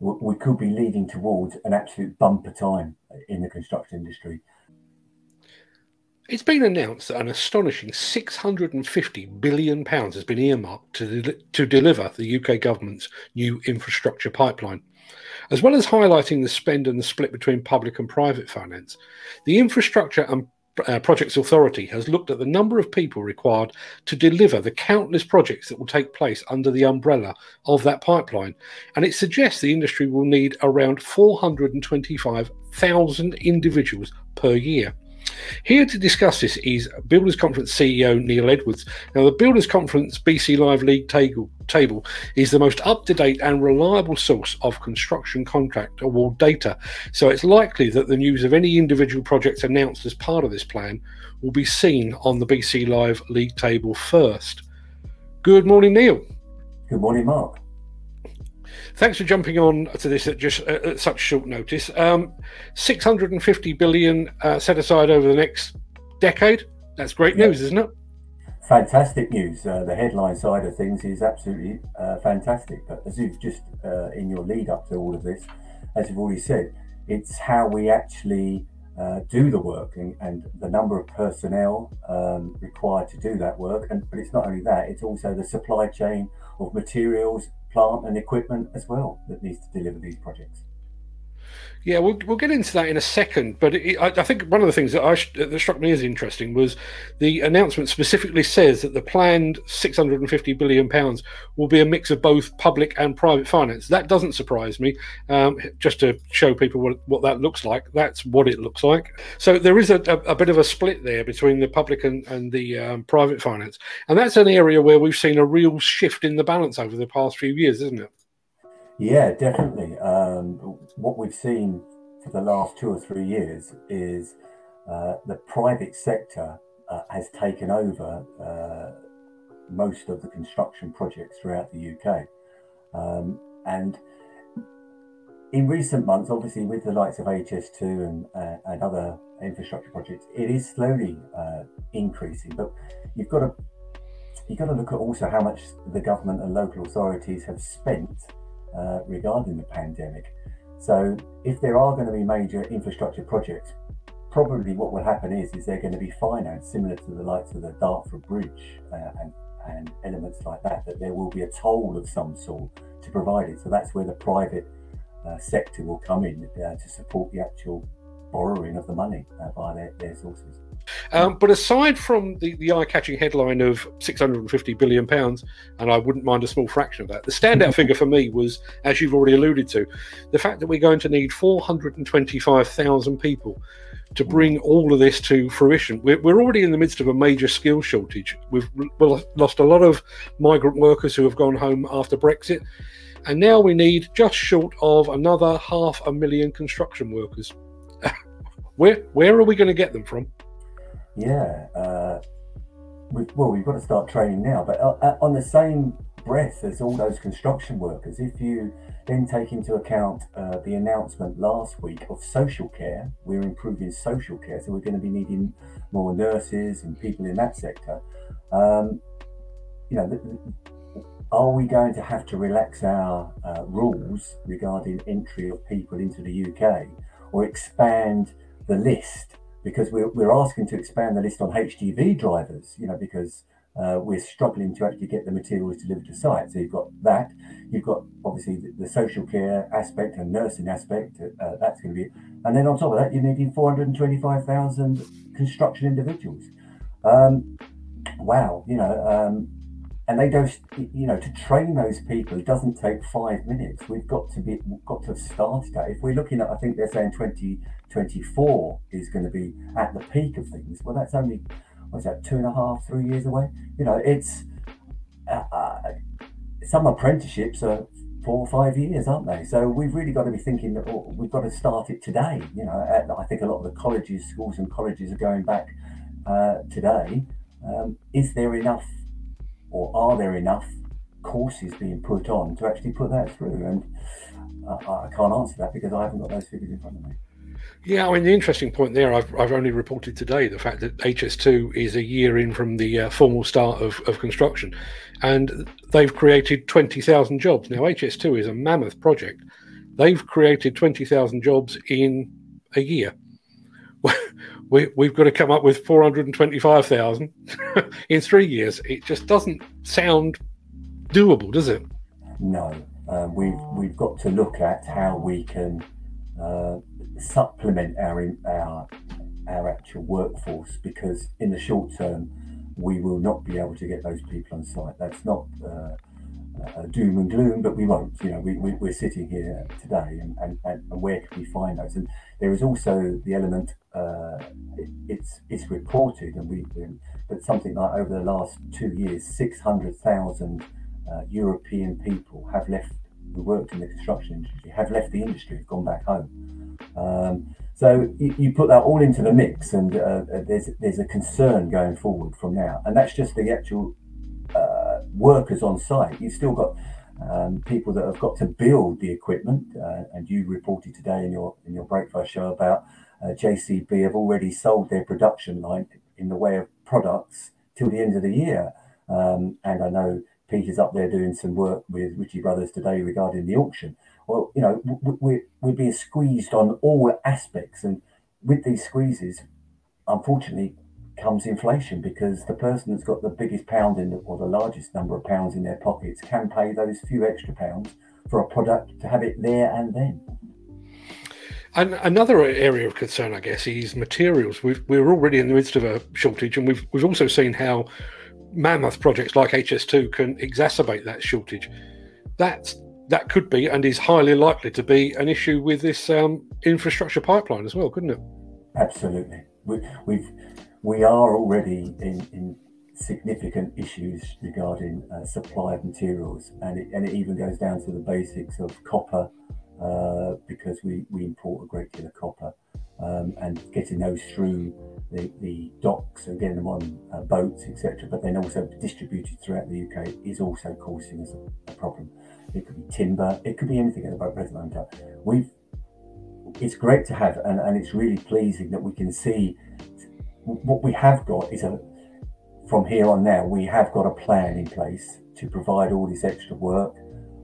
we could be leading towards an absolute bumper time in the construction industry. It's been announced that an astonishing £650 billion has been earmarked to, de- to deliver the UK government's new infrastructure pipeline. As well as highlighting the spend and the split between public and private finance, the Infrastructure and uh, Projects Authority has looked at the number of people required to deliver the countless projects that will take place under the umbrella of that pipeline. And it suggests the industry will need around 425,000 individuals per year. Here to discuss this is Builders Conference CEO Neil Edwards. Now, the Builders Conference BC Live League table, table is the most up to date and reliable source of construction contract award data. So it's likely that the news of any individual projects announced as part of this plan will be seen on the BC Live League table first. Good morning, Neil. Good morning, Mark. Thanks for jumping on to this at just uh, at such short notice. Um, 650 billion uh, set aside over the next decade. That's great news, isn't it? Fantastic news. Uh, the headline side of things is absolutely uh, fantastic. But as you've just uh, in your lead up to all of this, as you've already said, it's how we actually uh, do the work and, and, the number of personnel um, required to do that work. And but it's not only that; it's also the supply chain of materials plant and equipment as well that needs to deliver these projects. Yeah, we'll, we'll get into that in a second. But it, I, I, think one of the things that, I, that struck me as interesting was the announcement specifically says that the planned 650 billion pounds will be a mix of both public and private finance. That doesn't surprise me. Um, just to show people what, what that looks like, that's what it looks like. So there is a, a, a bit of a split there between the public and, and the um, private finance, and that's an area where we've seen a real shift in the balance over the past few years, isn't it? Yeah, definitely. Um, what we've seen for the last two or three years is uh, the private sector uh, has taken over uh, most of the construction projects throughout the UK. Um, and in recent months, obviously, with the likes of HS2 and, uh, and other infrastructure projects, it is slowly uh, increasing. But you've got to you've got to look at also how much the government and local authorities have spent uh, regarding the pandemic. So, if there are going to be major infrastructure projects, probably what will happen is is they're going to be financed similar to the likes of the Dartford Bridge uh, and and elements like that. That there will be a toll of some sort to provide it. So that's where the private uh, sector will come in uh, to support the actual borrowing of the money uh, via their, their sources. Um, but aside from the, the eye catching headline of £650 billion, and I wouldn't mind a small fraction of that, the standout figure for me was, as you've already alluded to, the fact that we're going to need 425,000 people to bring all of this to fruition. We're, we're already in the midst of a major skill shortage. We've lost a lot of migrant workers who have gone home after Brexit. And now we need just short of another half a million construction workers. Where where are we going to get them from? Yeah, uh, we, well, we've got to start training now. But uh, uh, on the same breath as all those construction workers, if you then take into account uh, the announcement last week of social care, we're improving social care, so we're going to be needing more nurses and people in that sector. Um, you know, are we going to have to relax our uh, rules regarding entry of people into the UK or expand the list because we're, we're asking to expand the list on HGV drivers, you know, because uh, we're struggling to actually get the materials delivered to site. So you've got that. You've got obviously the, the social care aspect and nursing aspect. Uh, that's going to be, and then on top of that, you're needing 425,000 construction individuals. Um, wow, you know, um, and they don't, you know, to train those people, it doesn't take five minutes. We've got to be, we've got to have started that. If we're looking at, I think they're saying 2024 is going to be at the peak of things. Well, that's only, what's that, two and a half, three years away? You know, it's, uh, uh, some apprenticeships are four or five years, aren't they? So we've really got to be thinking that oh, we've got to start it today. You know, I think a lot of the colleges, schools, and colleges are going back uh, today. Um, is there enough or are there enough courses being put on to actually put that through? And uh, I can't answer that because I haven't got those figures in front of me. Yeah, I mean, the interesting point there, I've, I've only reported today the fact that HS2 is a year in from the uh, formal start of, of construction and they've created 20,000 jobs. Now, HS2 is a mammoth project. they've created 20,000 jobs in a year. we, we've got to come up with 425,000 in three years. It just doesn't sound doable, does it? No. Uh, we've, we've got to look at how we can uh, supplement our, our, our actual workforce because in the short term, we will not be able to get those people on site. That's not uh, uh, doom and gloom, but we won't. You know, we, we, are sitting here today, and, and, and, where can we find those? And there is also the element. Uh, it, it's it's reported, and we but something like over the last two years, six hundred thousand uh, European people have left. Who worked in the construction industry have left the industry, have gone back home. Um, so you, you, put that all into the mix, and uh, there's there's a concern going forward from now, and that's just the actual workers on site. You've still got um, people that have got to build the equipment, uh, and you reported today in your in your breakfast show about uh, JCB have already sold their production line in the way of products till the end of the year. Um, and I know Peter's up there doing some work with Ritchie Brothers today regarding the auction. Well, you know, we're, we're being squeezed on all aspects, and with these squeezes, unfortunately, comes inflation because the person that's got the biggest pound in the, or the largest number of pounds in their pockets can pay those few extra pounds for a product to have it there and then. And another area of concern, I guess, is materials. we are already in the midst of a shortage, and we've we've also seen how mammoth projects like HS2 can exacerbate that shortage. That that could be and is highly likely to be an issue with this um, infrastructure pipeline as well, couldn't it? Absolutely. We, we've we are already in, in significant issues regarding uh, supply of materials, and it, and it even goes down to the basics of copper, uh, because we, we import a great deal of copper, um, and getting those through the, the docks and getting them on uh, boats, etc., but then also distributed throughout the UK is also causing us a, a, problem. It could be timber, it could be anything at the present moment. We've it's great to have, and, and it's really pleasing that we can see what we have got is a from here on now we have got a plan in place to provide all this extra work.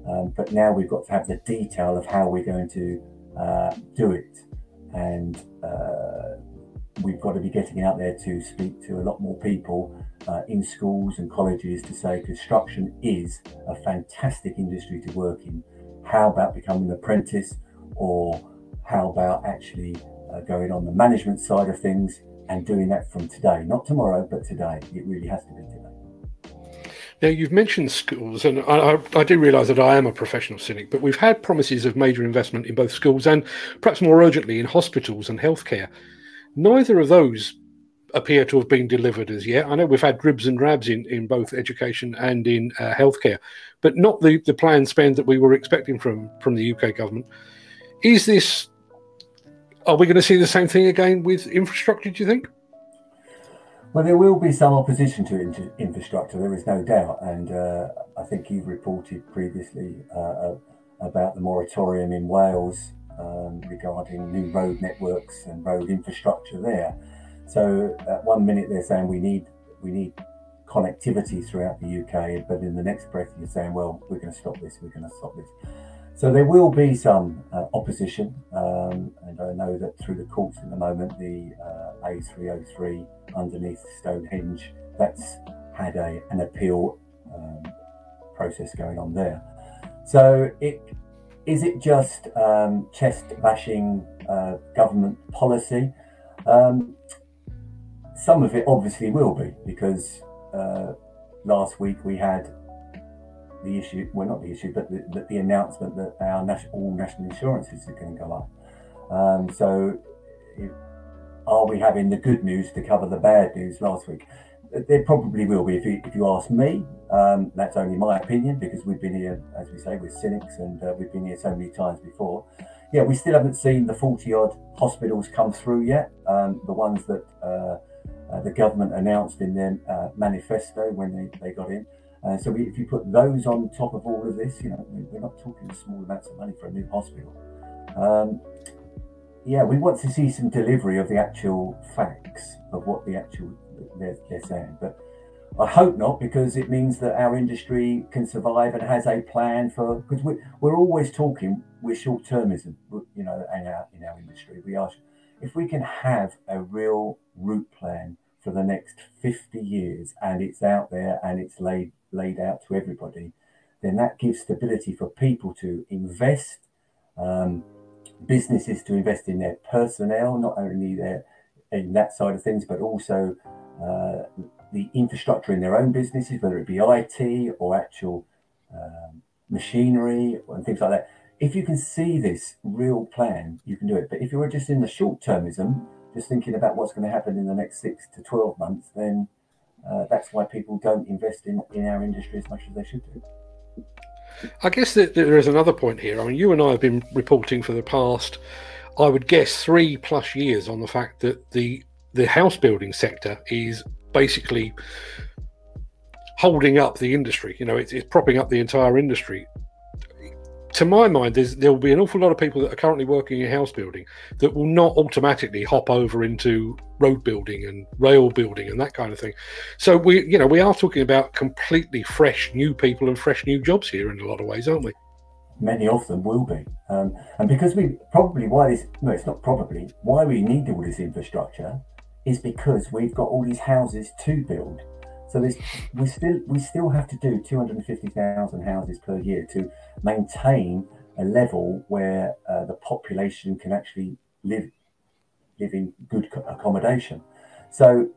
Um, but now we've got to have the detail of how we're going to uh, do it. And uh, we've got to be getting out there to speak to a lot more people uh, in schools and colleges to say construction is a fantastic industry to work in. How about becoming an apprentice or how about actually uh, going on the management side of things and doing that from today, not tomorrow, but today. It really has to be today. Now, you've mentioned schools, and I, I, do realise that I am a professional cynic, but we've had promises of major investment in both schools and perhaps more urgently in hospitals and healthcare. Neither of those appear to have been delivered as yet. I know we've had dribs and drabs in, in both education and in uh, healthcare, but not the, the planned spend that we were expecting from, from the UK government. Is this are we going to see the same thing again with infrastructure, do you think? Well, there will be some opposition to infrastructure, there is no doubt. And uh, I think you've reported previously uh, about the moratorium in Wales um, regarding new road networks and road infrastructure there. So at one minute they're saying we need we need connectivity throughout the UK, but in the next breath you're saying, well, we're going to stop this, we're going to stop this. So there will be some uh, opposition, um, and I know that through the courts at the moment, the uh, A303 underneath Stonehenge, that's had a, an appeal um, process going on there. So it is it just um, chest bashing uh, government policy? Um, some of it obviously will be because uh, last week we had the issue, well, not the issue, but the, the, the announcement that our national, all national insurances are going to go up. Um, so, are we having the good news to cover the bad news last week? There probably will be. If you, if you ask me, um, that's only my opinion because we've been here, as we say, we're cynics and uh, we've been here so many times before. Yeah, we still haven't seen the 40 odd hospitals come through yet. Um, the ones that uh, uh, the government announced in their uh, manifesto when they, they got in. Uh, so we, if you put those on top of all of this, you know, we're not talking small amounts of money for a new hospital. Um, yeah, we want to see some delivery of the actual facts of what the actual they're, they're saying. But I hope not, because it means that our industry can survive and has a plan for. Because we're, we're always talking, we're short termism, you know, in our in our industry. We are. If we can have a real route plan for the next 50 years and it's out there and it's laid laid out to everybody, then that gives stability for people to invest, um, businesses to invest in their personnel, not only their in that side of things, but also uh, the infrastructure in their own businesses, whether it be IT or actual um, machinery and things like that. If you can see this real plan, you can do it. But if you're just in the short termism, just thinking about what's going to happen in the next six to 12 months, then uh, that's why people don't invest in, in our industry as much as they should do. I guess that there is another point here. I mean, you and I have been reporting for the past, I would guess, three plus years on the fact that the the house building sector is basically holding up the industry. You know, it's, it's propping up the entire industry. To my mind, there will be an awful lot of people that are currently working in house building that will not automatically hop over into road building and rail building and that kind of thing. So we, you know, we are talking about completely fresh new people and fresh new jobs here in a lot of ways, aren't we? Many of them will be, um, and because we probably why this no, it's not probably why we need all this infrastructure is because we've got all these houses to build. So we still we still have to do 250,000 houses per year to maintain a level where uh, the population can actually live live in good accommodation. So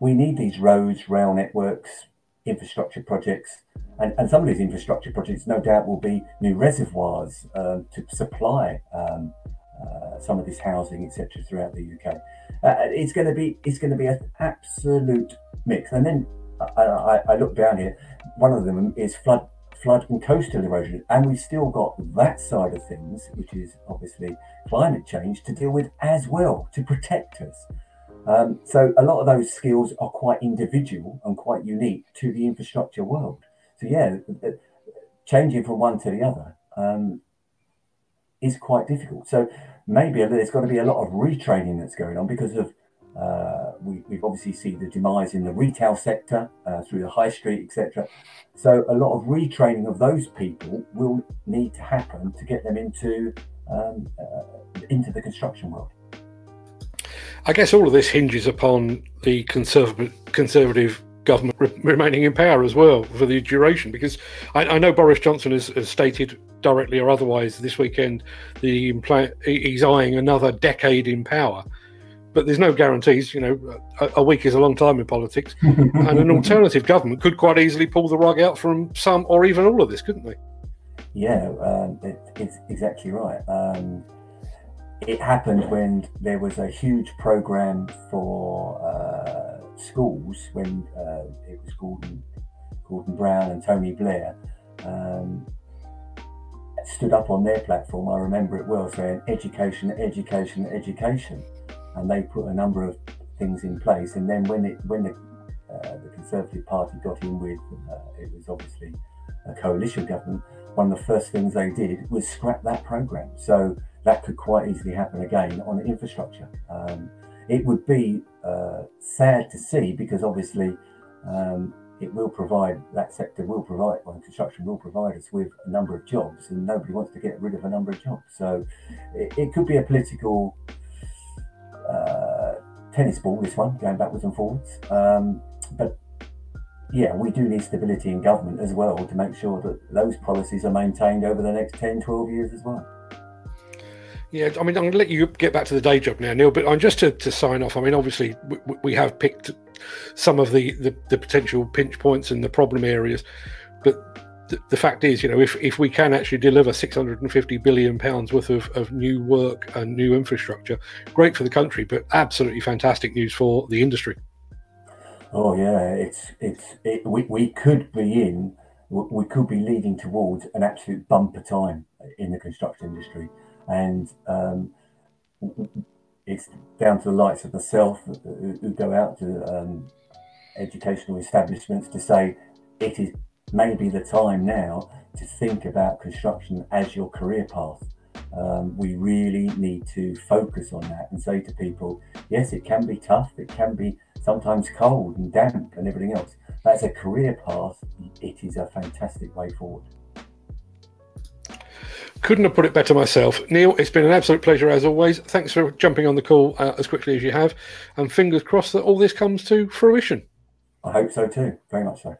we need these roads, rail networks, infrastructure projects, and, and some of these infrastructure projects, no doubt, will be new reservoirs um, to supply um, uh, some of this housing, etc., throughout the UK. Uh, it's going to be it's going to be an absolute mix. And then I, I, I, look down here. One of them is flood flood and coastal erosion, and we've still got that side of things, which is obviously climate change, to deal with as well to protect us. Um, so a lot of those skills are quite individual and quite unique to the infrastructure world. So yeah, changing from one to the other um, is quite difficult. So maybe there's got to be a lot of retraining that's going on because of uh, we, have obviously seen the demise in the retail sector uh, through the high street, etc. So a lot of retraining of those people will need to happen to get them into um, uh, into the construction world. I guess all of this hinges upon the conservative conservative government re- remaining in power as well for the duration. Because I, I know Boris Johnson has, has, stated directly or otherwise this weekend the impl- he's eyeing another decade in power. But there's no guarantees. You know, a, a week is a long time in politics, and an alternative government could quite easily pull the rug out from some or even all of this, couldn't they? Yeah, um, it, it's exactly right. Um, it happened when there was a huge program for. Uh, schools when uh, it was Gordon, Gordon Brown and Tony Blair um, stood up on their platform. I remember it well, saying education, education, education, and they put a number of things in place. And then when it when the uh, the Conservative Party got in with uh, it was obviously a coalition government. One of the first things they did was scrap that program. So that could quite easily happen again on infrastructure. Um, it would be uh, sad to see because obviously um, it will provide that sector will provide well, construction will provide us with a number of jobs and nobody wants to get rid of a number of jobs so it, it could be a political tennis ball this one going backwards and forwards um, but yeah we do need stability in government as well to make sure that those policies are maintained over the next 10 12 years as well yeah, I mean, I'm going to let you get back to the day job now, Neil. But I'm just to, to sign off. I mean, obviously, we, we have picked some of the, the, the potential pinch points and the problem areas, but the, fact is, you know, if, if we can actually deliver 650 billion pounds worth of, of new work and new infrastructure, great for the country, but absolutely fantastic news for the industry. Oh yeah, it's it's it, we we could be in, we could be leading towards an absolute bumper time in the construction industry and um, it's down to the likes of myself who, who go out to um, educational establishments to say it is maybe the time now to think about construction as your career path. Um, we really need to focus on that and say to people, yes, it can be tough, it can be sometimes cold and damp and everything else. But as a career path, it is a fantastic way forward. Couldn't have put it better myself. Neil, it's been an absolute pleasure as always. Thanks for jumping on the call uh, as quickly as you have. And fingers crossed that all this comes to fruition. I hope so too. Very much so.